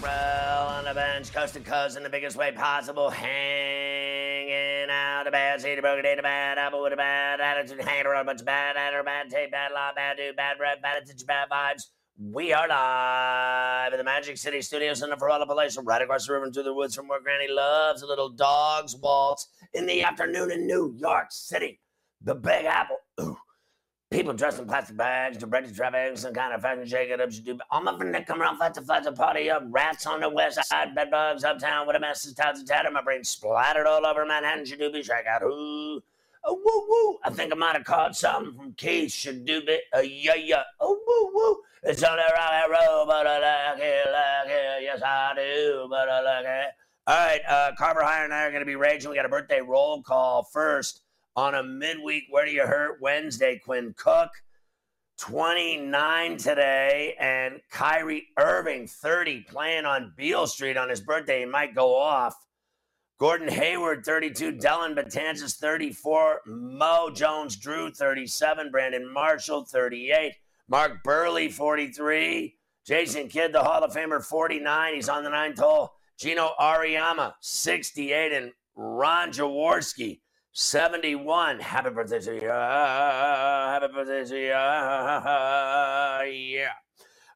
Morrell on the bench, coast to coast in the biggest way possible, hanging out a bad seed, a broken date, a bad apple with a bad attitude, hanging around a bunch of bad attitude, bad tape, bad law, bad dude, bad rep, bad attention, bad vibes. We are live in the Magic City Studios in the Ferralla Palatial, right across the river into the woods from where Granny loves a little dog's waltz in the afternoon in New York City. The Big Apple. Ooh. People dressed in plastic bags, directed traffic, some kind of fashion shake it up. You do friends that come around, flat flat to party up. Rats on the west side, bed bugs uptown. What a mess is and tatter. My brain splattered all over Manhattan. Shadoobie, check out who. Oh, woo, woo. I think I might have caught something from Keith Shadoobie. Uh, yeah, yeah. Oh, woo, woo. It's on the right road, but I like it, like it. Yes, I do, but I like it. All right, uh, Carver Hire and I are going to be raging. We got a birthday roll call first on a midweek Where Do You Hurt Wednesday. Quinn Cook, 29 today, and Kyrie Irving, 30, playing on Beale Street on his birthday. He might go off. Gordon Hayward, 32. Dylan Batanzas, 34. Mo Jones Drew, 37. Brandon Marshall, 38. Mark Buehrle, 43. Jason Kidd, the Hall of Famer, 49. He's on the ninth hole. Geno Auriemma, 68. And Ron Jaworski, 71. Happy birthday to you. Happy birthday to you. Yeah.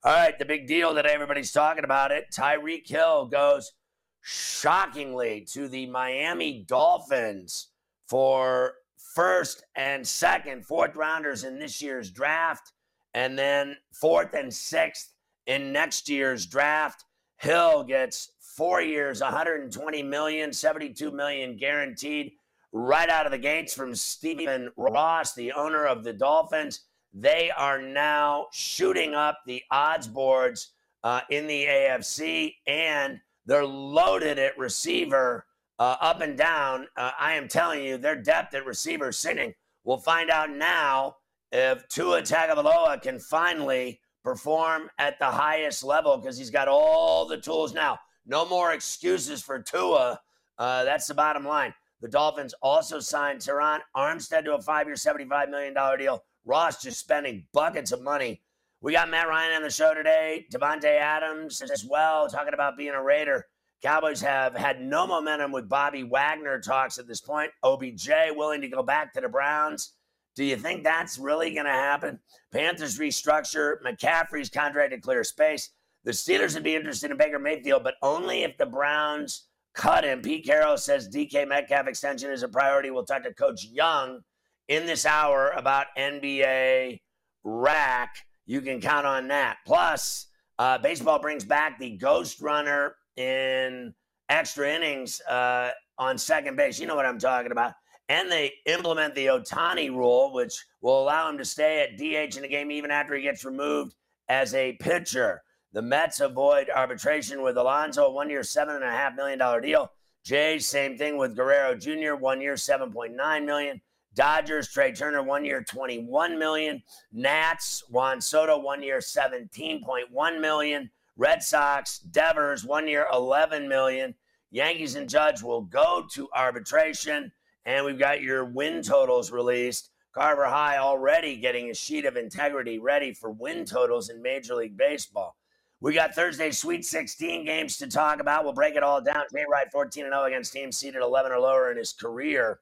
All right, the big deal that everybody's talking about it. Tyreek Hill goes shockingly to the Miami Dolphins for first and second, fourth rounders in this year's draft, and then fourth and sixth in next year's draft. Hill gets four years, 120 million, 72 million guaranteed right out of the gates from Stephen Ross, the owner of the Dolphins. They are now shooting up the odds boards uh, in the AFC, and they're loaded at receiver uh, up and down. Uh, I am telling you, their depth at receiver sitting. We'll find out now if Tua Tagovailoa can finally perform at the highest level because he's got all the tools now. No more excuses for Tua. Uh, that's the bottom line. The Dolphins also signed Terron Armstead to a five-year, $75 million deal. Ross just spending buckets of money. We got Matt Ryan on the show today, Davante Adams as well, talking about being a Raider. Cowboys have had no momentum with Bobby Wagner talks at this point. OBJ willing to go back to the Browns. Do you think that's really going to happen? Panthers restructure. McCaffrey's contract to clear space. The Steelers would be interested in Baker Mayfield, but only if the Browns cut him. Pete Carroll says DK Metcalf extension is a priority. We'll talk to Coach Young in this hour about NBA rack. You can count on that. Plus, uh, baseball brings back the ghost runner in extra innings uh, on second base. You know what I'm talking about. And they implement the Ohtani rule, which will allow him to stay at DH in the game even after he gets removed as a pitcher. The Mets avoid arbitration with Alonso, one year, $7.5 million deal. Jays, same thing with Guerrero Jr., one year, 7.9 million. Dodgers, Trea Turner, one year, 21 million. Nats, Juan Soto, one year, 17.1 million. Red Sox, Devers, one year, 11 million. Yankees and Judge will go to arbitration. and we've got your win totals released. Carver High already getting a sheet of integrity ready for win totals in Major League Baseball. We got Thursday Sweet 16 games to talk about. We'll break it all down. Jay Wright 14 0 against teams seeded 11 or lower in his career.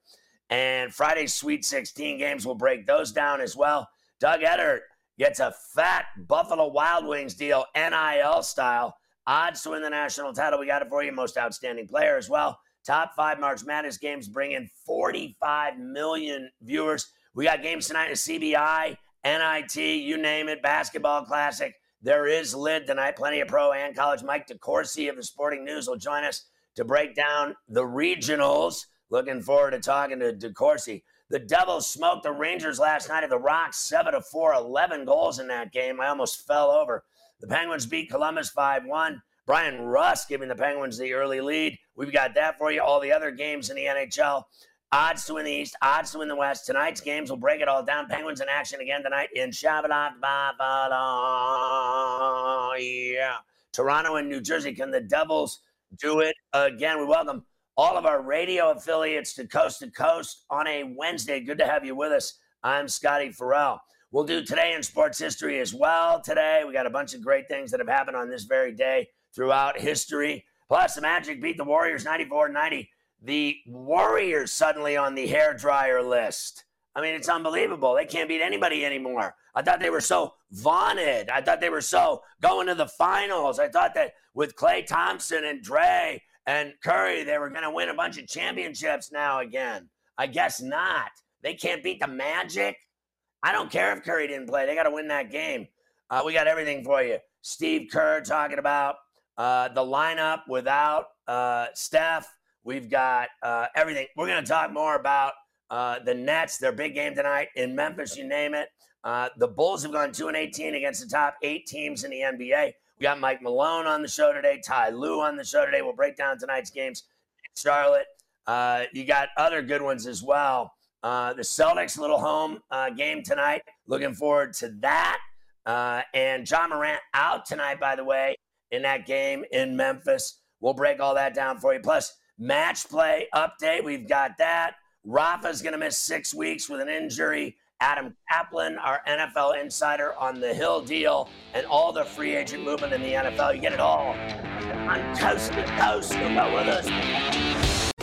And Friday's Sweet 16 games, we'll break those down as well. Doug Edert gets a fat Buffalo Wild Wings deal, NIL style. Odds to win the national title. We got it for you. Most outstanding player as well. Top five March Madness games bring in 45 million viewers. We got games tonight at CBI, NIT, you name it, basketball classic. There is lid tonight, plenty of pro and college. Mike DeCourcy of the Sporting News will join us to break down the regionals. Looking forward to talking to DeCourcy. The Devils smoked the Rangers last night at the Rocks, 7 to 4, 11 goals in that game. I almost fell over. The Penguins beat Columbus 5 1. Bryan Rust giving the Penguins the early lead. We've got that for you. All the other games in the NHL. Odds to win the East, odds to win the West. Tonight's games will break it all down. Penguins in action again tonight in Shabbat. Yeah. Toronto and New Jersey. Can the Devils do it again? We welcome all of our radio affiliates to Coast to Coast on a Wednesday. Good to have you with us. I'm Scotty Ferrall. We'll do today in sports history as well. Today, we got a bunch of great things that have happened on this very day throughout history. Plus, the Magic beat the Warriors 94 90 the Warriors suddenly on the hair dryer list. I mean, it's unbelievable. They can't beat anybody anymore. I thought they were so vaunted. I thought they were so going to the finals. I thought that with Klay Thompson and Dre and Curry, they were going to win a bunch of championships now again. I guess not. They can't beat the Magic. I don't care if Curry didn't play. They got to win that game. Uh, we got everything for you. Steve Kerr talking about uh, the lineup without uh, Steph. We've got uh, everything. We're going to talk more about uh, the Nets, their big game tonight in Memphis, you name it. Uh, the Bulls have gone 2 and 18 against the top eight teams in the NBA. We got Mike Malone on the show today, Ty Lue on the show today. We'll break down tonight's games. Charlotte, uh, you got other good ones as well. Uh, the Celtics, little home uh, game tonight. Looking forward to that. and Ja Morant out tonight, by the way, in that game in Memphis. We'll break all that down for you. Plus, Match play update. We've got that. Rafa's going to miss six weeks with an injury. Adam Kaplan, our NFL insider on the Hill deal and all the free agent movement in the NFL. You get it all on Coast to Coast. go with us.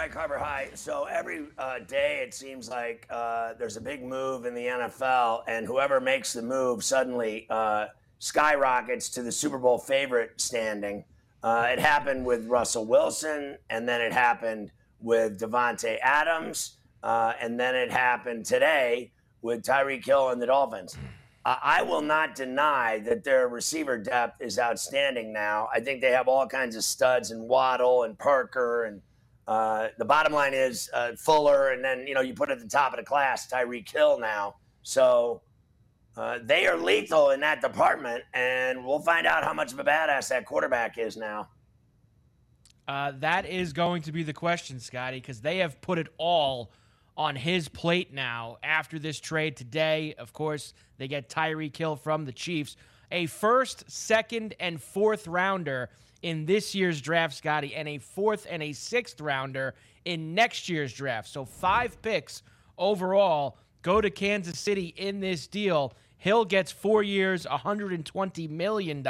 Right, Carver High. So every uh, day it seems like uh, there's a big move in the NFL, and whoever makes the move suddenly uh, skyrockets to the Super Bowl favorite standing. Uh, it happened with Russell Wilson, and then it happened with Davante Adams, uh, and then it happened today with Tyreek Hill and the Dolphins. I will not deny that their receiver depth is outstanding now. I think they have all kinds of studs and Waddle and Parker and uh, the bottom line is uh, Fuller, and then you know you put at the top of the class Tyreek Hill now. So uh, they are lethal in that department, and we'll find out how much of a badass that quarterback is now. Uh, that is going to be the question, Scotty, because they have put it all on his plate now after this trade today. Of course, they get Tyreek Hill from the Chiefs. A first, second, and fourth rounder in this year's draft, Scotty, and a fourth and a sixth rounder in next year's draft. So five picks overall go to Kansas City in this deal. Hill gets four years, $120 million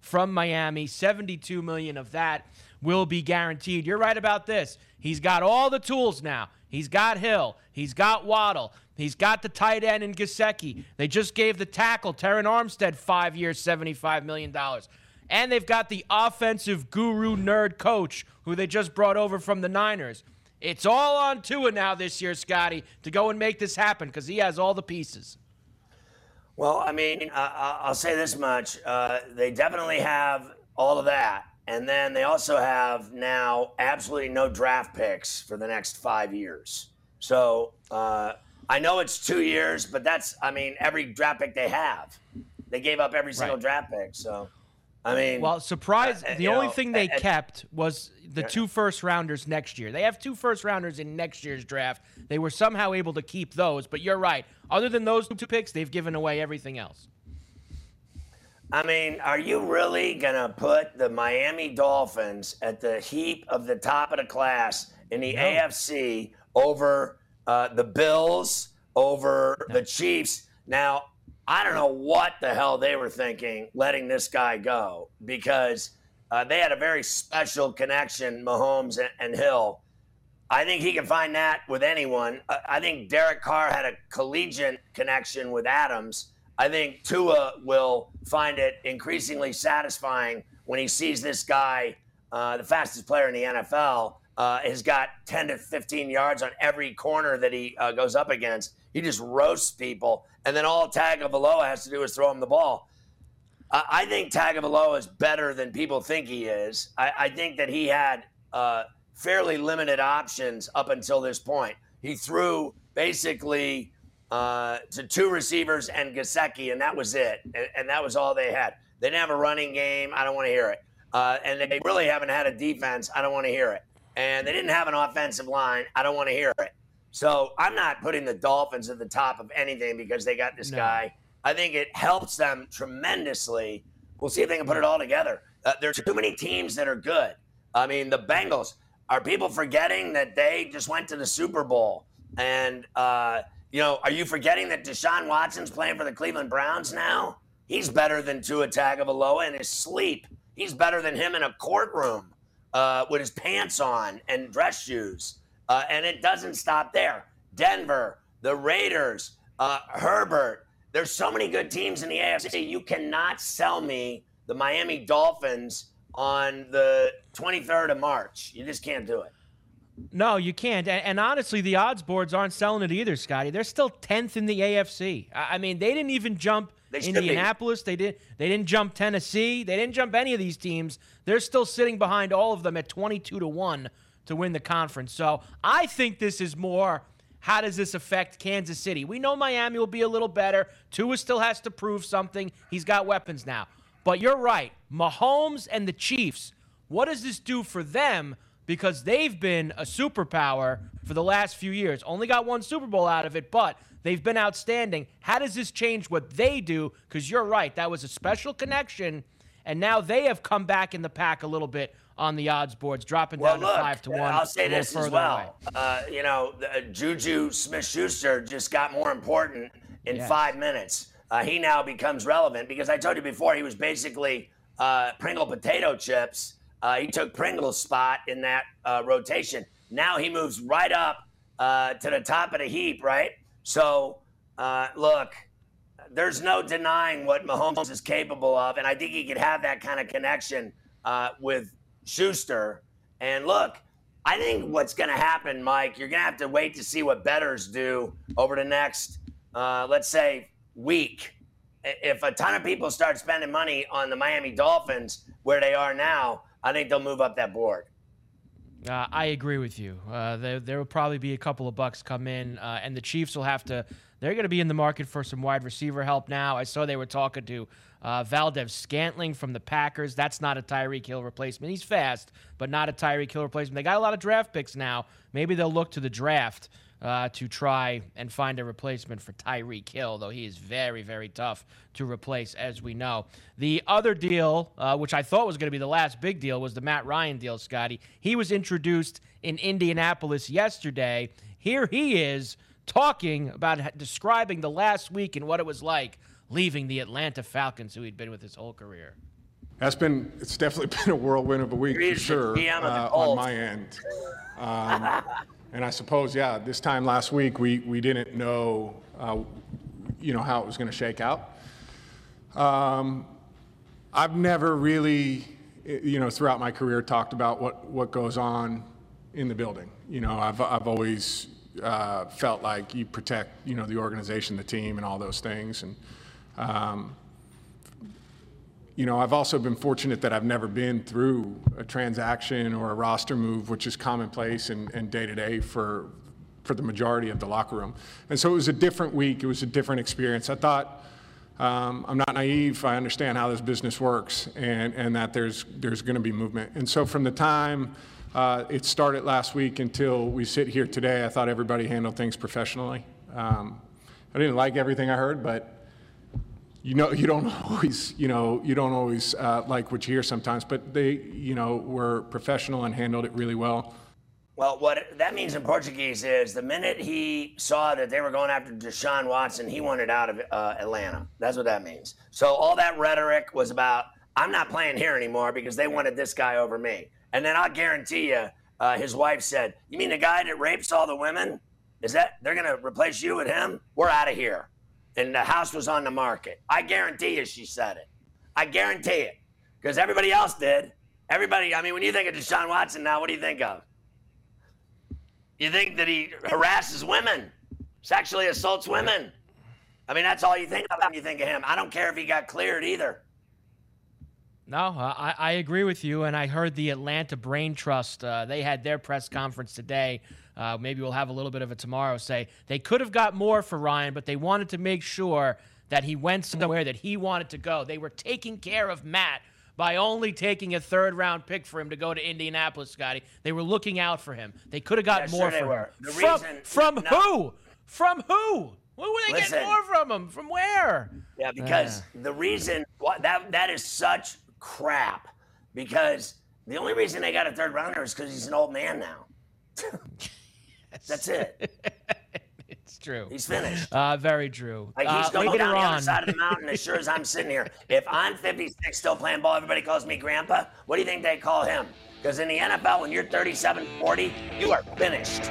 from Miami. 72 million of that will be guaranteed. You're right about this. He's got all the tools now. He's got Hill. He's got Waddle. He's got the tight end in Gesicki. They just gave the tackle, Terron Armstead, five years, $75 million. And they've got the offensive guru nerd coach who they just brought over from the Niners. It's all on Tua now this year, Scotty, to go and make this happen because he has all the pieces. Well, I mean, uh, I'll say this much. Uh, they definitely have all of that. And then they also have now absolutely no draft picks for the next five years. So uh, I know it's two years, but that's, I mean, every draft pick they have. They gave up every single right. draft pick. So, I mean. Well, surprise. Uh, the only know, thing they uh, kept was the two first rounders next year. They have two first rounders in next year's draft. They were somehow able to keep those, but you're right. Other than those two picks, they've given away everything else. I mean, are you really going to put the Miami Dolphins at the heap of the top of the class in the no. AFC over uh, the Bills, over no. the Chiefs? Now, I don't know what the hell they were thinking letting this guy go because uh, they had a very special connection, Mahomes and, and, Hill. I think he can find that with anyone. I think Derek Carr had a collegiate connection with Adams. I think Tua will find it increasingly satisfying when he sees this guy, uh, the fastest player in the NFL, uh, has got 10 to 15 yards on every corner that he uh, goes up against. He just roasts people, and then all Tagovailoa has to do is throw him the ball. I think Tagovailoa is better than people think he is. I, I think that he had uh, fairly limited options up until this point. He threw basically uh, to two receivers and Gesicki, and that was it. And, and, that was all they had. They didn't have a running game. I don't want to hear it. Uh, and they really haven't had a defense. I don't want to hear it. And they didn't have an offensive line. I don't want to hear it. So I'm not putting the Dolphins at the top of anything because they got this no. guy. I think it helps them tremendously. We'll see if they can put it all together. Uh, there's too many teams that are good. I mean, the Bengals. Are people forgetting that they just went to the Super Bowl and uh, you know, are you forgetting that Deshaun Watson's playing for the Cleveland Browns now? He's better than Tua Tagovailoa in his sleep. He's better than him in a courtroom uh, with his pants on and dress shoes. Uh, and it doesn't stop there. Denver, the Raiders, uh, Herbert. There's so many good teams in the AFC. You cannot sell me the Miami Dolphins on the 23rd of March. You just can't do it. No, you can't. And, and, honestly, the odds boards aren't selling it either, Scotty. They're still tenth in the AFC. I, I mean, they didn't even jump Indianapolis. They did. They didn't jump Tennessee. They didn't jump any of these teams. They're still sitting behind all of them at twenty-two to one to win the conference. So I think this is more. How does this affect Kansas City? We know Miami will be a little better. Tua still has to prove something. He's got weapons now. But you're right. Mahomes and the Chiefs. What does this do for them? because they've been a superpower for the last few years. Only got one Super Bowl out of it, but they've been outstanding. How does this change what they do? Because you're right, that was a special connection, and now they have come back in the pack a little bit on the odds boards, dropping well, down look, to five to one. I'll say this as well. Uh, you know, uh, Juju Smith-Schuster just got more important in yes. five minutes. Uh, he now becomes relevant because I told you before he was basically uh, Pringle potato chips uh, he took Pringle's spot in that uh, rotation. Now he moves right up uh, to the top of the heap, right? So, uh, look, there's no denying what Mahomes is capable of, and I think he could have that kind of connection uh, with Schuster. And look, I think what's going to happen, Mike, you're going to have to wait to see what betters do over the next, uh, let's say, week. If a ton of people start spending money on the Miami Dolphins where they are now, I think they'll move up that board. Uh, I agree with you. Uh, there, there will probably be a couple of bucks come in, uh, and the Chiefs will have to. They're going to be in the market for some wide receiver help now. I saw they were talking to uh, Valdes-Scantling from the Packers. That's not a Tyreek Hill replacement. He's fast, but not a Tyreek Hill replacement. They got a lot of draft picks now. Maybe they'll look to the draft uh, to try and find a replacement for Tyreek Hill, though he is very, very tough to replace, as we know. The other deal, uh, which I thought was going to be the last big deal, was the Matt Ryan deal, Scotty. He was introduced in Indianapolis yesterday. Here he is talking about describing the last week and what it was like leaving the Atlanta Falcons, who he'd been with his whole career. That's been, it's definitely been a whirlwind of a week for sure uh, on my end. Um, and I suppose, yeah, this time last week, we, we didn't know, uh, you know, how it was going to shake out. Um, I've never really, you know, throughout my career talked about what, what goes on in the building. You know, I've, I've always uh, felt like you protect, you know, the organization, the team, and all those things. And, um, you know, I've also been fortunate that I've never been through a transaction or a roster move, which is commonplace and day to day for for the majority of the locker room. And so it was a different week. It was a different experience. I thought um, I'm not naive. I understand how this business works, and and that there's there's going to be movement. And so from the time uh, it started last week until we sit here today, I thought everybody handled things professionally. Um, I didn't like everything I heard, but you know you don't always you know you don't always uh, like what you hear sometimes but they you know were professional and handled it really well. Well what that means in portuguese is the minute he saw that they were going after deshaun watson he wanted out of uh, atlanta. That's what that means. So all that rhetoric was about i'm not playing here anymore because they wanted this guy over me and then i'll guarantee you uh, his wife said you mean the guy that rapes all the women is that they're to replace you with him we're out of here and the house was on the market. I guarantee you she said it. I guarantee it. Because everybody else did. Everybody, I mean, when you think of Deshaun Watson now, what do you think of? You think that he harasses women, sexually assaults women. I mean, that's all you think about when you think of him. I don't care if he got cleared either. No, I, I agree with you. And I heard the Atlanta Brain Trust, uh, they had their press conference today uh, maybe we'll have a little bit of it tomorrow. Say they could have got more for Ryan, but they wanted to make sure that he went somewhere that he wanted to go. They were taking care of Matt by only taking a third round pick for him to go to Indianapolis, Scotty. They were looking out for him. They could have got yeah, more sure from him. From from who? From who? What were they Listen, getting more from him? From where? Yeah, because uh. the reason that that is such crap. Because the only reason they got a third rounder is because he's an old man now. That's it. it's true. He's finished. Uh, very true. Like he's uh, going down on. the other side of the mountain as sure as I'm sitting here. If I'm 56 still playing ball, everybody calls me grandpa. What do you think they call him? Because in the NFL, when you're 37, 40, you are finished.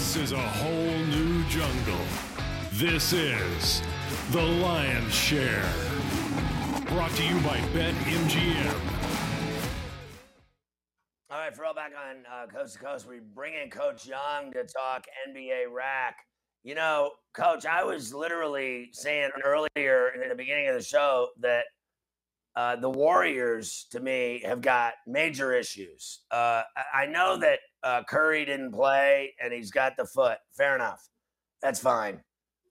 This is a whole new jungle. This is The Lion's Share. Brought to you by BetMGM. All right, for all back on uh, Coast to Coast, we bring in Coach Young to talk NBA rack. You know, Coach, I was literally saying earlier in the beginning of the show that uh, the Warriors, to me, have got major issues. Uh, I know that uh, Curry didn't play and he's got the foot. Fair enough. That's fine.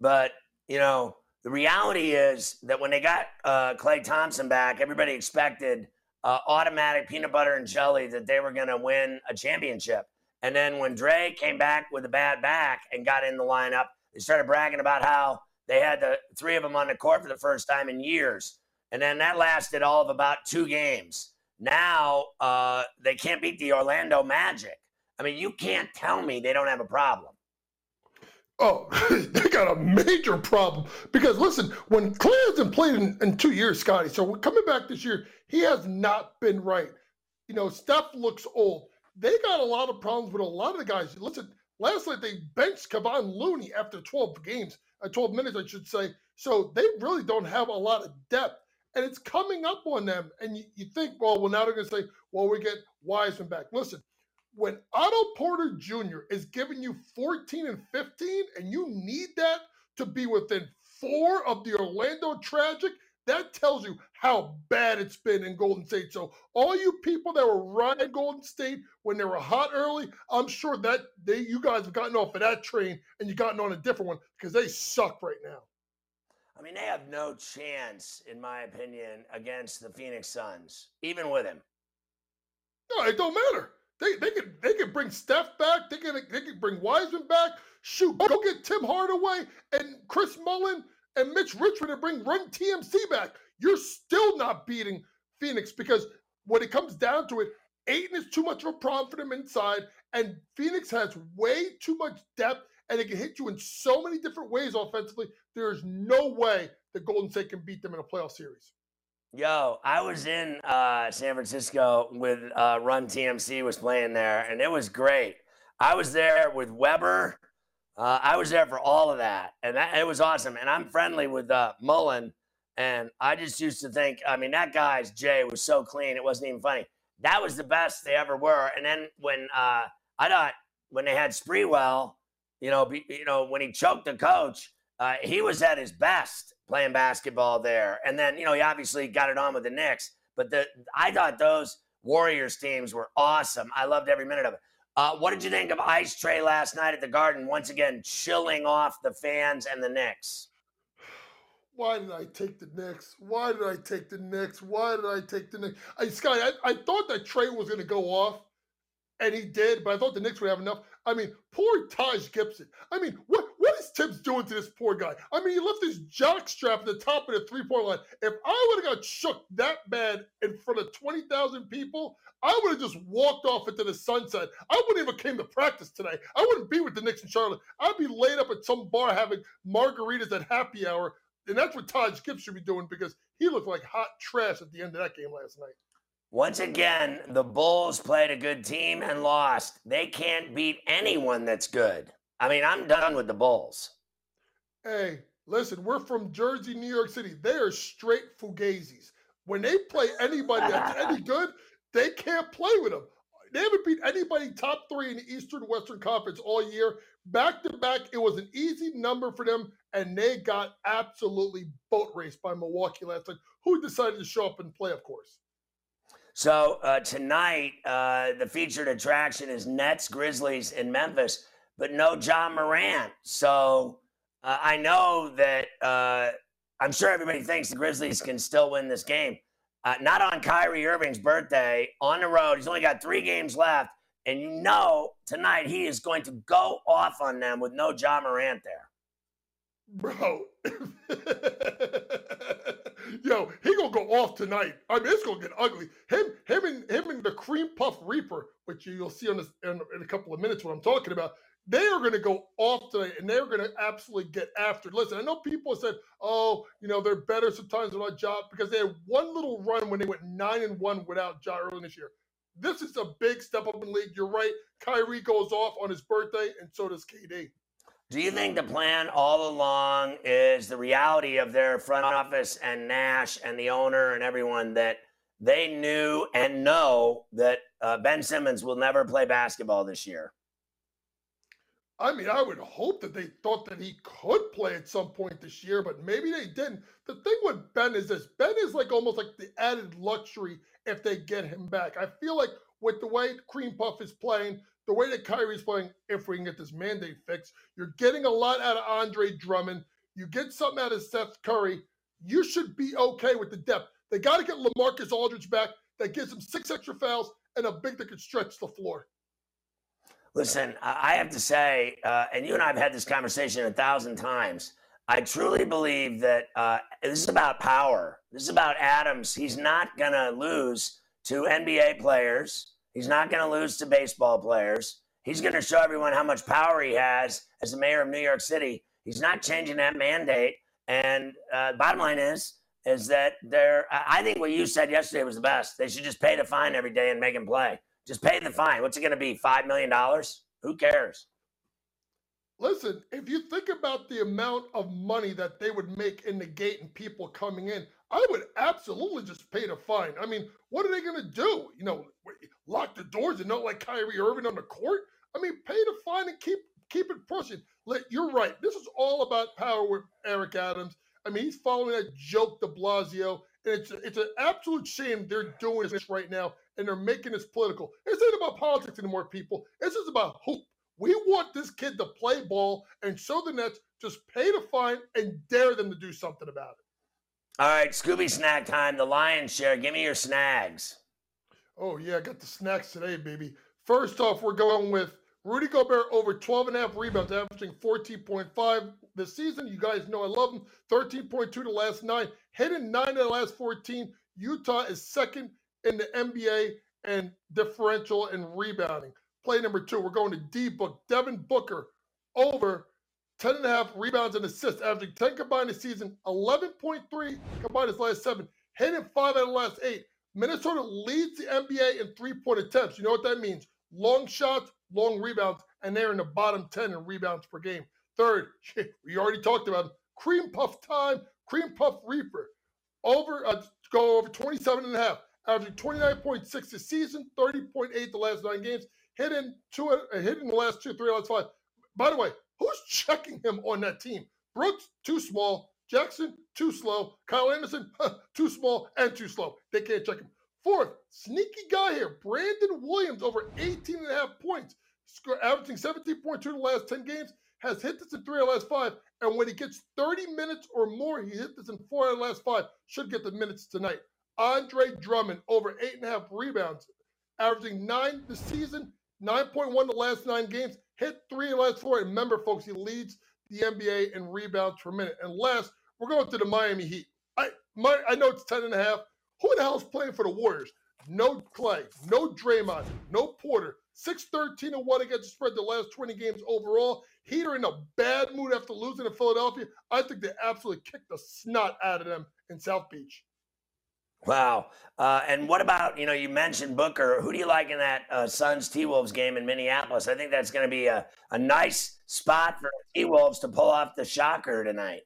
But, you know, the reality is that when they got uh, Klay Thompson back, everybody expected uh, automatic peanut butter and jelly that they were going to win a championship. And then when Dre came back with a bad back and got in the lineup, they started bragging about how they had the three of them on the court for the first time in years. And then that lasted all of about two games. Now uh, they can't beat the Orlando Magic. I mean, you can't tell me they don't have a problem. Oh, they got a major problem because listen, when Klay hasn't played in, in two years, Scotty, so coming back this year, he has not been right. You know, Steph looks old. They got a lot of problems with a lot of the guys. Listen, last night they benched Kevon Looney after 12 games, uh, 12 minutes, I should say. So they really don't have a lot of depth. And it's coming up on them. And you, you think, well, well, now they're going to say, well, we get Wiseman back. Listen, when Otto Porter Jr. is giving you 14 and 15, and you need that to be within four of the Orlando Tragic, that tells you how bad it's been in Golden State. So all you people that were riding Golden State when they were hot early, I'm sure that they you guys have gotten off of that train and you gotten on a different one because they suck right now. I mean, they have no chance, in my opinion, against the Phoenix Suns, even with him. No, it don't matter. They they could they could bring Steph back. They could they could bring Wiseman back. Shoot, go get Tim Hardaway and Chris Mullin and Mitch Richmond and bring Run TMC back. You're still not beating Phoenix because when it comes down to it, Ayton is too much of a problem for them inside, and Phoenix has way too much depth, and it can hit you in so many different ways offensively. There is no way that Golden State can beat them in a playoff series. Yo, I was in uh, San Francisco with uh, Run TMC was playing there, and it was great. I was there with Webber. Uh, I was there for all of that, and that, it was awesome. And I'm friendly with uh, Mullin, and I just used to think, I mean, that guy's Jay was so clean, it wasn't even funny. That was the best they ever were. And then when uh, I thought when they had Sprewell, you know, be, you know, when he choked the coach, uh, he was at his best playing basketball there. And then, you know, he obviously got it on with the Knicks. But the I thought those Warriors teams were awesome. I loved every minute of it. Uh, what did you think of Ice Trae last night at the Garden? Once again, chilling off the fans and the Knicks. Why did I take the Knicks? Why did I take the Knicks? Why did I take the Knicks? I, Sky, I, I thought that Trae was going to go off, and he did, but I thought the Knicks would have enough. I mean, poor Taj Gibson. I mean, what is doing to this poor guy? I mean, he left his jock strap at the top of the three point line. If I would have got shook that bad in front of 20,000 people, I would have just walked off into the sunset. I wouldn't even came to practice today. I wouldn't be with the Knicks in Charlotte. I'd be laid up at some bar having margaritas at happy hour. And that's what Todd Gibbs should be doing because he looked like hot trash at the end of that game last night. Once again, the Bulls played a good team and lost. They can't beat anyone that's good. I mean, I'm done with the Bulls. Hey, listen, we're from Jersey, New York City. They are straight fugazis. When they play anybody that's any good, they can't play with them. They haven't beat anybody top three in the Eastern Western Conference all year. Back to back, it was an easy number for them, and they got absolutely boat raced by Milwaukee last night, who decided to show up and play, of course. So uh, tonight, uh, the featured attraction is Nets, Grizzlies in Memphis but no Ja Morant. So uh, I know that uh, I'm sure everybody thinks the Grizzlies can still win this game. Uh, not on Kyrie Irving's birthday, on the road. He's only got three games left. And you know tonight he is going to go off on them with no Ja Morant there. Bro. Yo, he gonna go off tonight. I mean, it's gonna get ugly. Him, him, and him and the cream puff reaper, which you'll see on this in, in a couple of minutes. What I'm talking about. They are going to go off tonight, and they're going to absolutely get after. Listen, I know people said, "Oh, you know, they're better sometimes without job because they had one little run when they went nine and one without Ja early this year." This is a big step up in the league. You're right. Kyrie goes off on his birthday, and so does KD. Do you think the plan all along is the reality of their front office and Nash and the owner and everyone that they knew and know that uh, Ben Simmons will never play basketball this year? I mean, I would hope that they thought that he could play at some point this year, but maybe they didn't. The thing with Ben is this Ben is like almost like the added luxury if they get him back. I feel like with the way Cream Puff is playing, the way that Kyrie's playing, if we can get this mandate fixed, you're getting a lot out of Andre Drummond. You get something out of Seth Curry. You should be okay with the depth. They got to get LaMarcus Aldridge back. That gives them six extra fouls and a big that can stretch the floor. Listen, I have to say, uh, and you and I have had this conversation a thousand times. I truly believe that uh, this is about power. This is about Adams. He's not going to lose to NBA players. He's not going to lose to baseball players. He's going to show everyone how much power he has as the mayor of New York City. He's not changing that mandate. And uh, bottom line is, is that there. I think what you said yesterday was the best. They should just pay the fine every day and make him play. Just pay the fine. What's it going to be? Five million dollars? Who cares? Listen, if you think about the amount of money that they would make in the gate and people coming in, I would absolutely just pay the fine. I mean, what are they going to do? You know, lock the doors and not like Kyrie Irving on the court? I mean, pay the fine and keep keep it pushing. Let, you're right. This is all about power with Eric Adams. I mean, he's following that joke, De Blasio, it's it's an absolute shame they're doing this right now and they're making this political. It's not about politics anymore, people. This is about hope. We want this kid to play ball, and so the Nets just pay the fine and dare them to do something about it. All right, Scooby snack time. The lion's share. Give me your snags. Oh, yeah, I got the snacks today, baby. First off, we're going with Rudy Gobert over 12 and a half rebounds, averaging 14.5 this season. You guys know I love them. 13.2 to last nine, hitting nine of the last 14. Utah is second in the NBA and differential and rebounding. Play number two, we're going to D Book. Devin Booker over 10 and a half rebounds and assists, averaging 10 combined this season, 11.3 combined his last seven, hitting five out of the last eight. Minnesota leads the NBA in three point attempts. You know what that means? Long shots, long rebounds, and they're in the bottom 10 in rebounds per game. Third, we already talked about him. cream puff time, cream puff reaper. Over, uh, go over 27 and a half, averaging 29.6 this season, 30.8 the last nine games, hitting two, uh, hitting the last two, three, last five. By the way, who's checking him on that team? Brooks, too small. Jackson, too slow. Kyle Anderson, huh, too small and too slow. They can't check him. Fourth, sneaky guy here, Brandon Williams, over 18 and a half points, averaging 17.2 in the last 10 games, has hit this in three of the last five. And when he gets 30 minutes or more, he hit this in four of the last five. Should get the minutes tonight. Andre Drummond, over eight and a half rebounds, averaging nine this season, 9.1 the last nine games, hit three of the last four. And remember, folks, he leads the NBA in rebounds per minute. And last, we're going to the Miami Heat. I my, I know it's 10 and a half. Who the hell's playing for the Warriors? No Klay, no Draymond, no Porter. 6 13 and 1 against the spread the last 20 games overall. Heat are in a bad mood after losing to Philadelphia. I think they absolutely kicked the snot out of them in South Beach. Wow. Uh, and what about, you know, you mentioned Booker. Who do you like in that uh, Suns T Wolves game in Minneapolis? I think that's going to be a, a nice spot for T Wolves to pull off the shocker tonight.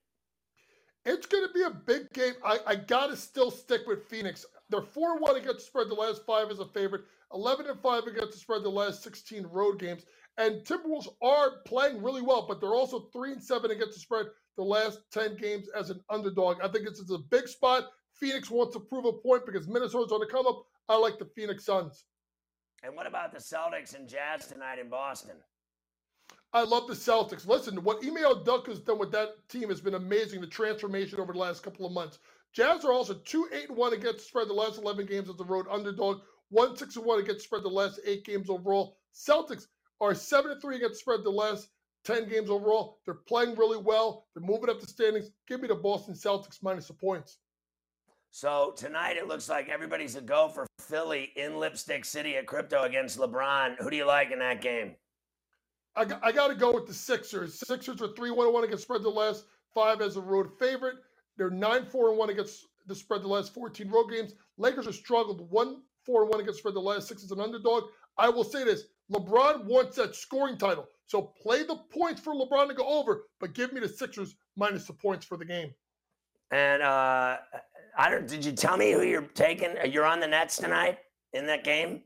It's going to be a big game. I, I got to still stick with Phoenix. They're 4 1 against the spread the last five as a favorite, 11 and 5 against the spread the last 16 road games. And Timberwolves are playing really well, but they're also 3 and 7 against the spread the last 10 games as an underdog. I think it's, it's a big spot. Phoenix wants to prove a point because Minnesota's on the come up. I like the Phoenix Suns. And what about the Celtics and Jazz tonight in Boston? I love the Celtics. Listen, what Ime Udoka has done with that team has been amazing. The transformation over the last couple of months. Jazz are also two eight and one against spread the last eleven games as a road underdog. one six and one against spread the last eight games overall. Celtics are seven and three against spread the last ten games overall. They're playing really well. They're moving up the standings. Give me the Boston Celtics minus the points. So tonight it looks like everybody's a go for Philly in Lipstick City at Crypto against LeBron. Who do you like in that game? I, I got to go with the Sixers. Sixers are 3 1 1 against spread the last five as a road favorite. They're 9 4 1 against the spread the last 14 road games. Lakers have struggled 1 4 1 against spread the last six as an underdog. I will say this LeBron wants that scoring title. So play the points for LeBron to go over, but give me the Sixers minus the points for the game. And uh, I don't. Did you tell me who you're taking? You're on the Nets tonight in that game.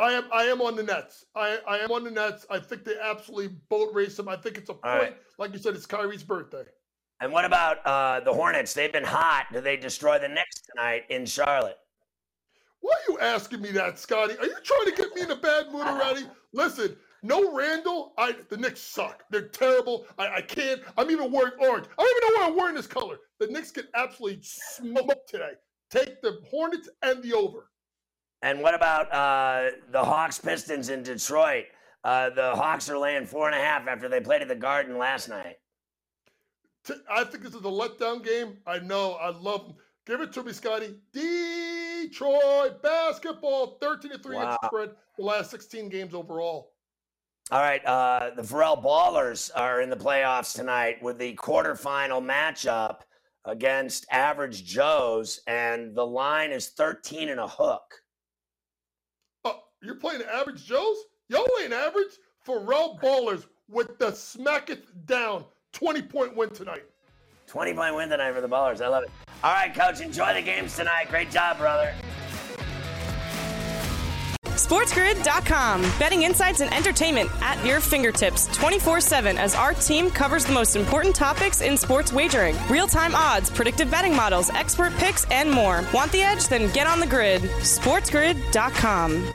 I am. I am on the Nets. I, I am on the Nets. I think they absolutely boat race them. I think it's a point. Right. Like you said, it's Kyrie's birthday. And what about uh, the Hornets? They've been hot. Do they destroy the Knicks tonight in Charlotte? Why are you asking me that, Scotty? Are you trying to get me in a bad mood already? Listen, no Randle. I the Knicks suck. They're terrible. I, I can't. I'm even wearing orange. I don't even know why I'm wearing this color. The Knicks get absolutely smoked today. Take the Hornets and the over. And what about uh, the Hawks Pistons in Detroit? Uh, the Hawks are laying four and a half after they played at the Garden last night. I think this is a letdown game. I know. I love them. Give it to me, Scotty. Detroit basketball, 13 to 3 wow. spread the last 16 games overall. All right. Uh, the Ferrall Ballers are in the playoffs tonight with the quarterfinal matchup against Average Joe's, and the line is 13 and a hook. You're playing Average Joe's? Y'all ain't average. Ferrall Ballers with the smack it down 20 point win tonight. 20 point win tonight for the Ballers. I love it. All right, coach, enjoy the games tonight. Great job, brother. SportsGrid.com. Betting insights and entertainment at your fingertips 24 7 as our team covers the most important topics in sports wagering real time odds, predictive betting models, expert picks, and more. Want the edge? Then get on the grid. SportsGrid.com.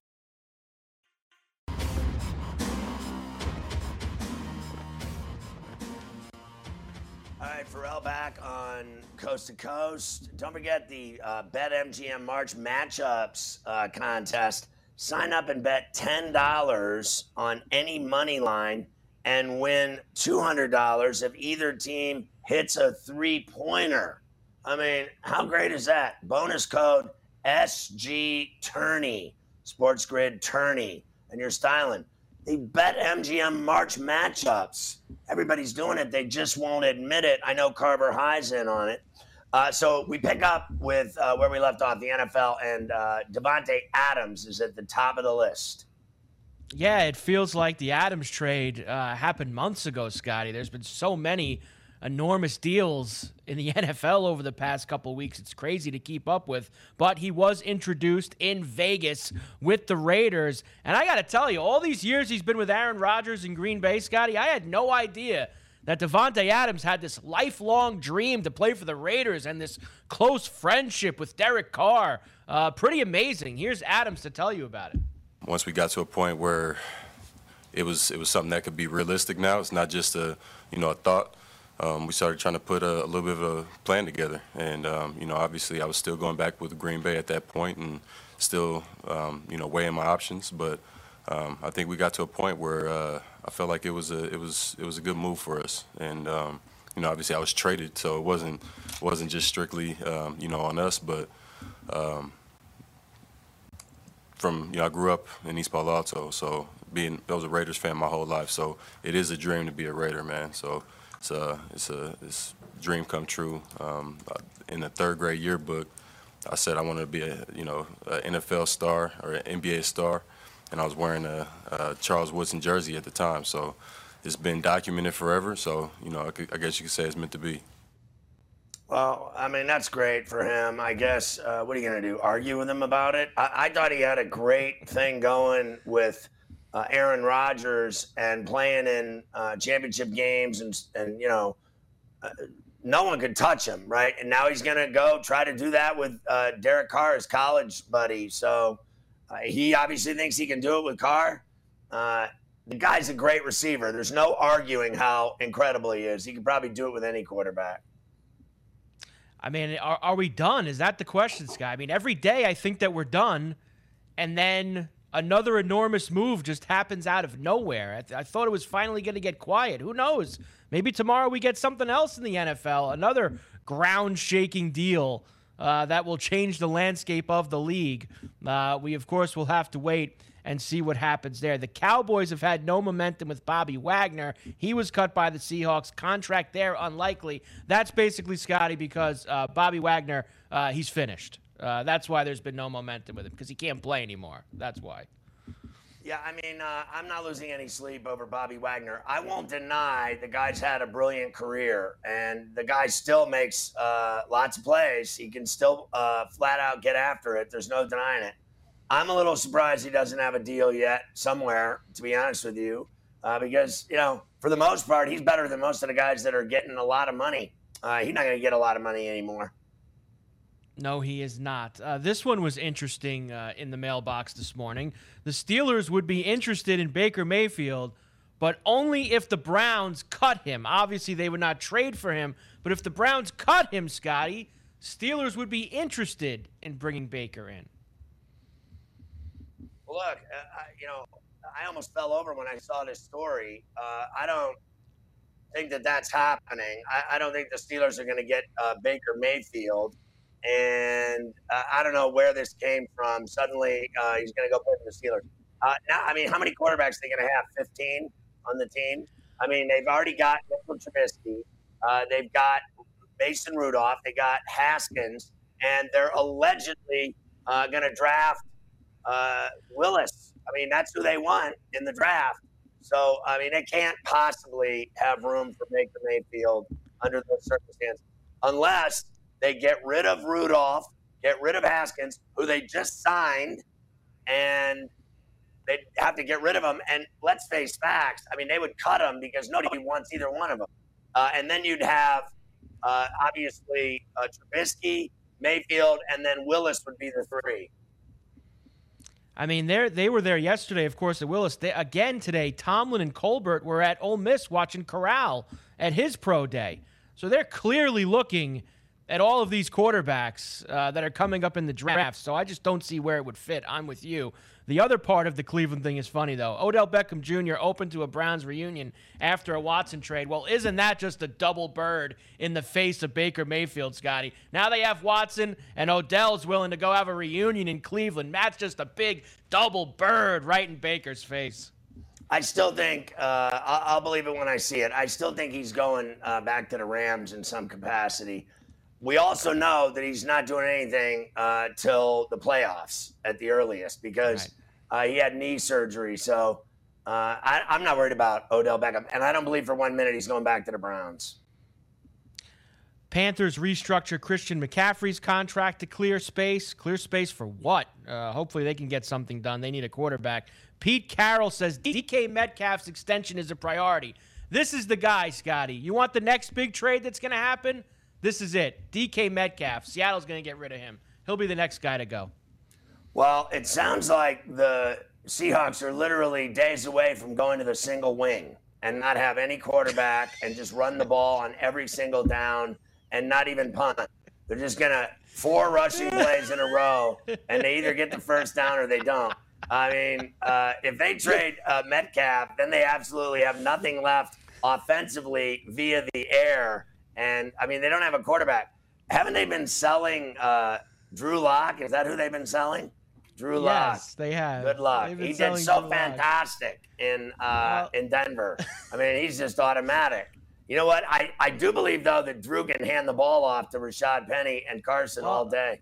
Back on Coast to Coast. Don't forget the uh, BetMGM March matchups uh, contest. Sign up and bet $10 on any money line and win $200 if either team hits a three pointer. I mean, how great is that? Bonus code SG Tourney, Sports Grid Tourney, and you're styling the bet MGM March matchups. Everybody's doing it. They just won't admit it. I know Carver High's in on it. Uh, so we pick up with uh, where we left off, the NFL, and uh, Davante Adams is at the top of the list. Yeah, it feels like the Adams trade uh, happened months ago, Scotty. There's been so many enormous deals in the NFL over the past couple weeks. It's crazy to keep up with. But he was introduced in Vegas with the Raiders. And I got to tell you, all these years he's been with Aaron Rodgers in Green Bay, Scotty, I had no idea that Davante Adams had this lifelong dream to play for the Raiders and this close friendship with Derek Carr. Uh, pretty amazing. Here's Adams to tell you about it. once we got to a point where it was it was something that could be realistic now. It's not just a you know a thought. Um, we started trying to put a, a, little bit of a plan together, and um, you know obviously I was still going back with Green Bay at that point and still um, you know weighing my options, but um, I think we got to a point where uh, I felt like it was a it was it was a good move for us, and um, you know obviously I was traded, so it wasn't wasn't just strictly um, you know on us, but from you know I grew up in East Palo Alto, so being I was a Raiders fan my whole life, so it is a dream to be a Raider, man. So it's a it's a it's dream come true. Um, in the third grade yearbook, I said I wanted to be a you know an NFL star or an NBA star, and I was wearing a, a Charles Woodson jersey at the time. So it's been documented forever. So you know I, could, I guess you could say it's meant to be. Well, I mean, that's great for him. I guess, uh, what are you going to do? Argue with him about it? I-, I thought he had a great thing going with uh, Aaron Rodgers and playing in uh, championship games, and and you know, uh, no one could touch him, right? And now he's gonna go try to do that with uh, Derek Carr, his college buddy. So uh, he obviously thinks he can do it with Carr. Uh, the guy's a great receiver. There's no arguing how incredible he is. He could probably do it with any quarterback. I mean, are, are we done? Is that the question, Sky? I mean, every day I think that we're done, and then another enormous move just happens out of nowhere. I, th- I thought it was finally going to get quiet. Who knows? Maybe tomorrow we get something else in the NFL, another ground shaking deal uh, that will change the landscape of the league. Uh, we, of course, will have to wait and see what happens there. The Cowboys have had no momentum with Bobby Wagner. He was cut by the Seahawks. Contract there unlikely. That's basically Scotty because uh, Bobby Wagner, uh, he's finished. Uh, that's why there's been no momentum with him because he can't play anymore. That's why. Yeah, I mean, uh, I'm not losing any sleep over Bobby Wagner. I won't deny the guy's had a brilliant career, and the guy still makes uh, lots of plays. He can still uh, flat out get after it. There's no denying it. I'm a little surprised he doesn't have a deal yet somewhere, to be honest with you, uh, because, you know, for the most part, he's better than most of the guys that are getting a lot of money. Uh, he's not going to get a lot of money anymore. No, he is not. Uh, this one was interesting uh, in the mailbox this morning. The Steelers would be interested in Baker Mayfield, but only if the Browns cut him. Obviously, they would not trade for him, but if the Browns cut him, Scotty, Steelers would be interested in bringing Baker in. Look, uh, I, you know, I almost fell over when I saw this story. Uh, I don't think that that's happening. I, I don't think the Steelers are going to get uh, Baker Mayfield and uh, I don't know where this came from. Suddenly, uh, he's going to go play for the Steelers. Uh, now, I mean, how many quarterbacks are they going to have? 15 on the team? I mean, they've already got Mitchell Trubisky. Uh, they've got Mason Rudolph. They got Haskins. And they're allegedly uh, going to draft uh, Willis. I mean, that's who they want in the draft. So, I mean, they can't possibly have room for Baker Mayfield under those circumstances unless they get rid of Rudolph, get rid of Haskins, who they just signed, and they have to get rid of them. And let's face facts. I mean, they would cut them because nobody wants either one of them. Uh, and then you'd have uh, obviously uh, Trubisky, Mayfield, and then Willis would be the three. I mean, they they were there yesterday, of course, at Willis. They, again today, Tomlin and Colbert were at Ole Miss watching Corral at his pro day. So they're clearly looking – at all of these quarterbacks uh, that are coming up in the draft. So I just don't see where it would fit. I'm with you. The other part of the Cleveland thing is funny, though. Odell Beckham Jr. open to a Browns reunion after a Watson trade. Well, isn't that just a double bird in the face of Baker Mayfield, Scotty? Now they have Watson, and Odell's willing to go have a reunion in Cleveland. That's just a big double bird right in Baker's face. I still think uh, I'll, believe it when I see it. I still think he's going uh, back to the Rams in some capacity we also know that he's not doing anything uh, till the playoffs at the earliest because right. uh, he had knee surgery. So uh, I, am not worried about Odell Beckham, and I don't believe for one minute he's going back to the Browns. Panthers restructure Christian McCaffrey's contract to clear space. Clear space for what? Uh, hopefully they can get something done. They need a quarterback. Pete Carroll says DK Metcalf's extension is a priority. This is the guy, Scotty. You want the next big trade that's going to happen? This is it. DK Metcalf. Seattle's going to get rid of him. He'll be the next guy to go. Well, it sounds like the Seahawks are literally days away from going to the single wing and not have any quarterback and just run the ball on every single down and not even punt. They're just gonna four rushing plays in a row, and they either get the first down or they don't. I mean, uh, if they trade uh, Metcalf, then they absolutely have nothing left offensively via the air. And I mean, they don't have a quarterback. Haven't they been selling uh, Drew Lock? Is that who they've been selling? Drew Lock. Yes, they have. Good luck. He did so Drew fantastic in uh, well, in Denver. I mean, he's just automatic. You know what? I, I do believe though that Drew can hand the ball off to Rashaad Penny and Carson well, all day.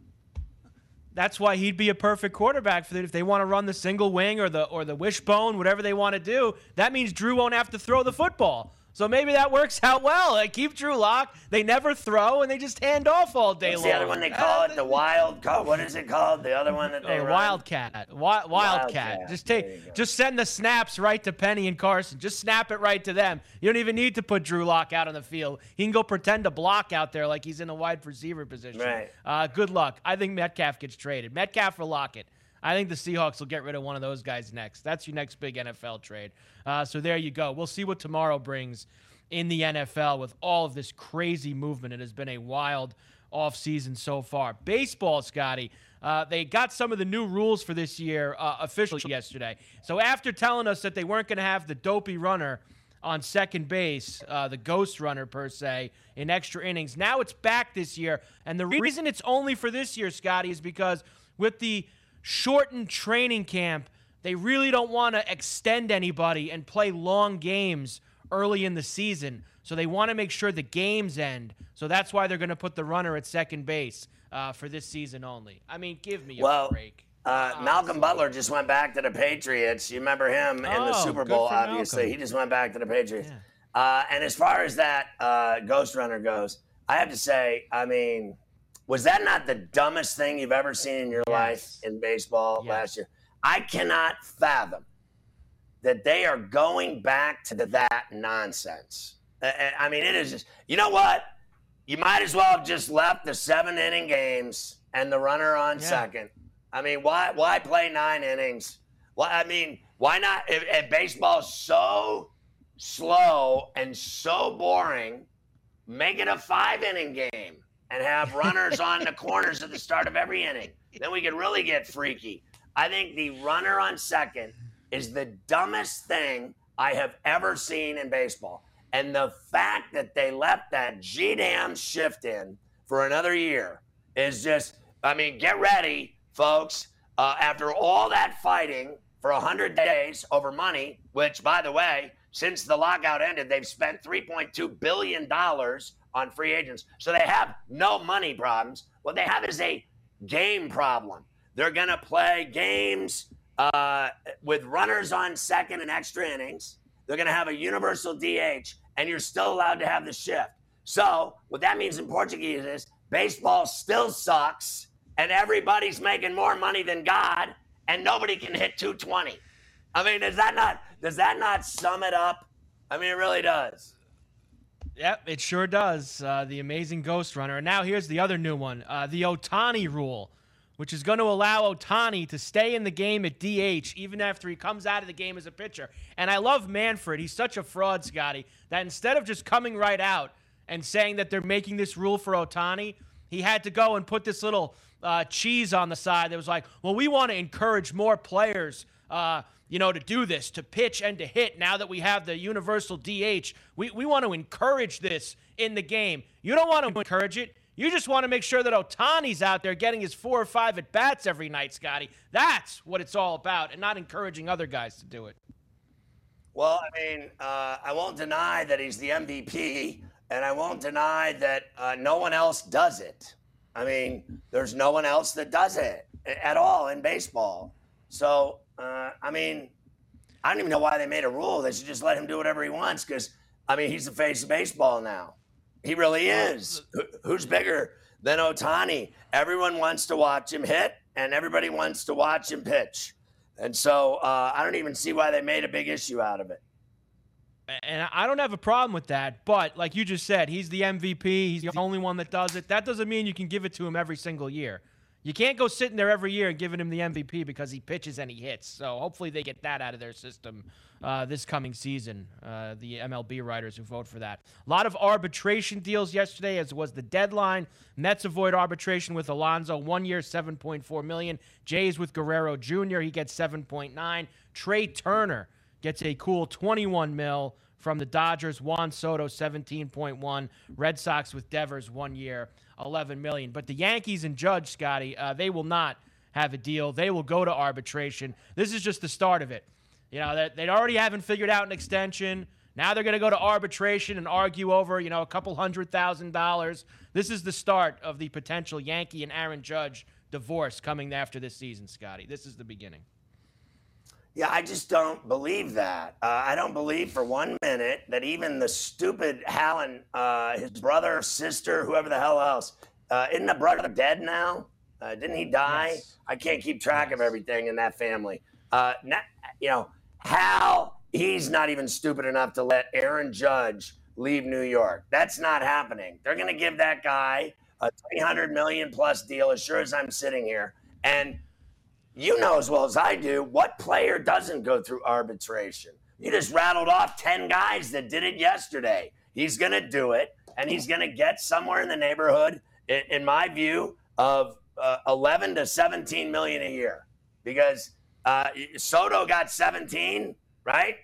That's why he'd be a perfect quarterback for them. If they want to run the single wing or the or the wishbone, whatever they want to do, that means Drew won't have to throw the football. So maybe that works out well. They keep Drew Lock. They never throw, and they just hand off all day What's long. The other one they call it the wild. What is it called? The other one that they hey, Wildcat. Wi- Wildcat. Wildcat. Just take. Just send the snaps right to Penny and Carson. Just snap it right to them. You don't even need to put Drew Lock out on the field. He can go pretend to block out there like he's in a wide receiver position. Right. Uh, good luck. I think Metcalf gets traded. Metcalf or Lockett. I think the Seahawks will get rid of one of those guys next. That's your next big NFL trade. Uh, so there you go. We'll see what tomorrow brings in the NFL with all of this crazy movement. It has been a wild offseason so far. Baseball, Scotty, uh, they got some of the new rules for this year uh, officially yesterday. So after telling us that they weren't going to have the dopey runner on second base, uh, the ghost runner per se, in extra innings, now it's back this year. And the reason it's only for this year, Scotty, is because with the shortened training camp, they really don't want to extend anybody and play long games early in the season. So they want to make sure the games end. So that's why they're going to put the runner at second base uh, for this season only. I mean, give me a well, break. Uh, Malcolm Butler just went back to the Patriots. You remember him oh, in the oh, Super Bowl, obviously. Malcolm. He just went back to the Patriots. Yeah. Uh, and as far as that uh, Ghost Runner goes, I have to say, I mean, was that not the dumbest thing you've ever seen in your yes. life in baseball yes. last year? I cannot fathom that they are going back to that nonsense. I mean, it is just, you know what? You might as well have just left the seven inning games and the runner on yeah. second. I mean, why why play nine innings? Well, I mean, why not? If, if baseball's so slow and so boring, make it a five inning game and have runners on the corners at the start of every inning. Then we could really get freaky. I think the runner on second is the dumbest thing I have ever seen in baseball. And the fact that they left that G damn shift in for another year is just, I mean, get ready, folks. Uh, after all that fighting for 100 days over money, which, by the way, since the lockout ended, they've spent $3.2 billion on free agents. So they have no money problems. What they have is a game problem. They're going to play games uh, with runners on second and extra innings. They're going to have a universal DH, and you're still allowed to have the shift. So, what that means in Portuguese is baseball still sucks, and everybody's making more money than God, and nobody can hit 220. I mean, is that not does that not sum it up? I mean, it really does. Yep, it sure does. Uh, the amazing Ghost Runner. And now here's the other new one: uh, the Ohtani rule which is going to allow Ohtani to stay in the game at DH even after he comes out of the game as a pitcher. And I love Manfred. He's such a fraud, Scotty, that instead of just coming right out and saying that they're making this rule for Ohtani, he had to go and put this little uh, cheese on the side that was like, well, we want to encourage more players. Uh, you know, to do this, to pitch and to hit now that we have the universal DH. We, we want to encourage this in the game. You don't want to encourage it. You just want to make sure that Ohtani's out there getting his four or five at bats every night, Scotty. That's what it's all about, and not encouraging other guys to do it. Well, I mean, uh, I won't deny that he's the MVP, and I won't deny that uh, no one else does it. I mean, there's no one else that does it at all in baseball. So, uh, I mean, I don't even know why they made a rule. They should just let him do whatever he wants because, I mean, he's the face of baseball now. He really is. Who's bigger than Ohtani? Everyone wants to watch him hit, and everybody wants to watch him pitch. And so uh, I don't even see why they made a big issue out of it. And I don't have a problem with that. But like you just said, he's the MVP. He's the only one that does it. That doesn't mean you can give it to him every single year. You can't go sitting there every year and giving him the MVP because he pitches and he hits. So hopefully they get that out of their system uh, this coming season. Uh, the MLB writers who vote for that. A lot of arbitration deals yesterday, as was the deadline. Mets avoid arbitration with Alonso, one year, 7.4 million. Jays with Guerrero Jr. He gets 7.9. Trea Turner gets a cool 21 mil from the Dodgers. Juan Soto, 17.1. Red Sox with Devers, one year. 11 million. But the Yankees and Judge, Scotty, uh, they will not have a deal. They will go to arbitration. This is just the start of it. You know, they, they already haven't figured out an extension. Now they're going to go to arbitration and argue over, you know, a couple hundred thousand dollars. This is the start of the potential Yankee and Aaron Judge divorce coming after this season, Scotty. This is the beginning. Yeah, I just don't believe that. Uh, I don't believe for one minute that even the stupid Hallen, uh, his brother, sister, whoever the hell else, uh, isn't the brother dead now? Uh, didn't he die? Yes. I can't keep track yes. of everything in that family. Uh, not, you know, Hal, he's not even stupid enough to let Aaron Judge leave New York. That's not happening. They're going to give that guy a 300 million plus deal as sure as I'm sitting here. And you know as well as I do what player doesn't go through arbitration. You just rattled off 10 guys that did it yesterday. He's going to do it, and he's going to get somewhere in the neighborhood, in, in my view, of uh, 11 to 17 million a year because uh, Soto got 17, right?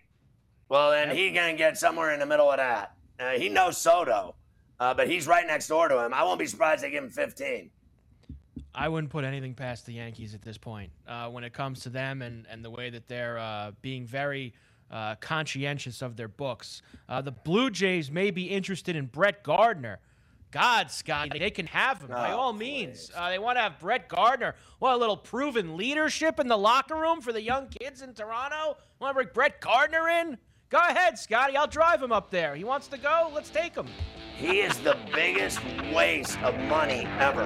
Well, then he's going to get somewhere in the middle of that. Uh, he knows Soto, uh, but he's right next door to him. I won't be surprised they give him 15. I wouldn't put anything past the Yankees at this point uh, when it comes to them and, and the way that they're uh, being very uh, conscientious of their books. Uh, the Blue Jays may be interested in Brett Gardner. God, Scott, they can have him by oh, all means. Uh, they want to have Brett Gardner. What a little proven leadership in the locker room for the young kids in Toronto. Want to bring Brett Gardner in? Go ahead, Scotty. I'll drive him up there. He wants to go. Let's take him. He is the biggest waste of money ever.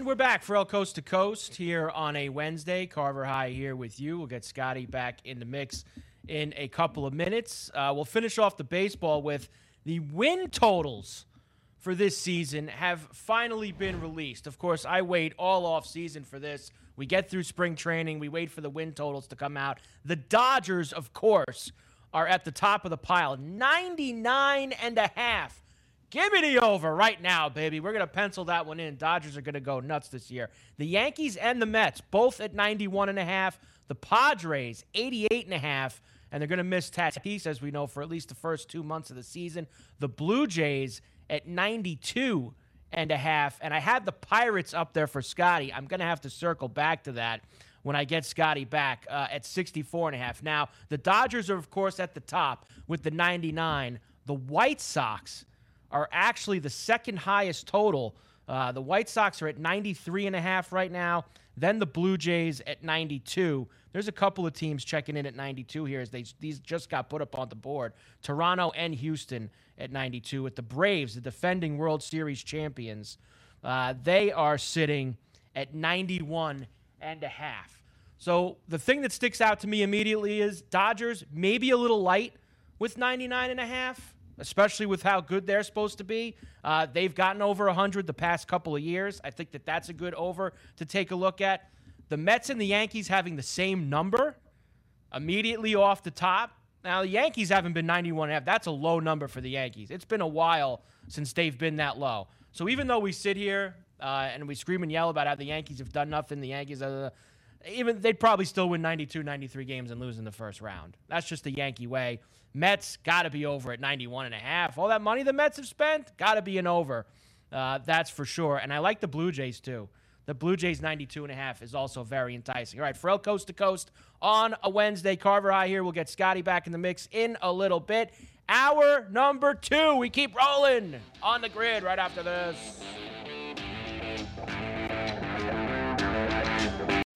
And we're back Ferrall Coast to Coast here on a Wednesday. Carver High here with you. We'll get Scotty back in the mix in a couple of minutes. Uh, we'll finish off the baseball with the win totals for this season have finally been released. Of course, I wait all off season for this. We get through spring training, we wait for the win totals to come out. The Dodgers, of course, are at the top of the pile 99 and a half Give me the over right now, baby. We're going to pencil that one in. Dodgers are going to go nuts this year. The Yankees and the Mets both at 91 and a half. The Padres 88.5. and they're going to miss Tatis as we know for at least the first 2 months of the season. The Blue Jays at 92 and a half and I had the Pirates up there for Scotty. I'm going to have to circle back to that. when I get Scotty back uh, at 64 and a half. Now, the Dodgers are, of course, at the top with the 99. The White Sox are actually the second highest total. Uh, the White Sox are at 93 and a half right now. Then the Blue Jays at 92. There's a couple of teams checking in at 92 here as they these just got put up on the board. Toronto and Houston at 92. With the Braves, the defending World Series champions, uh, they are sitting at 91 and a half. So the thing that sticks out to me immediately is Dodgers maybe a little light with 99 and a half, especially with how good they're supposed to be. Uh, they've gotten over 100 the past couple of years. I think that that's a good over to take a look at. The Mets and the Yankees having the same number immediately off the top. Now, the Yankees haven't been 91 and a half. That's a low number for the Yankees. It's been a while since they've been that low. So even though we sit here uh, and we scream and yell about how the Yankees have done nothing, the Yankees, uh, even they'd probably still win 92, 93 games and lose in the first round. That's just the Yankee way. Mets got to be over at 91 and a half. All that money the Mets have spent, got to be an over. Uh, that's for sure. And I like the Blue Jays too. The Blue Jays 92 and a half is also very enticing. All right, Ferrall Coast to Coast on a Wednesday. Carver High here. We'll get Scotty back in the mix in a little bit. Hour number two. We keep rolling on the grid right after this.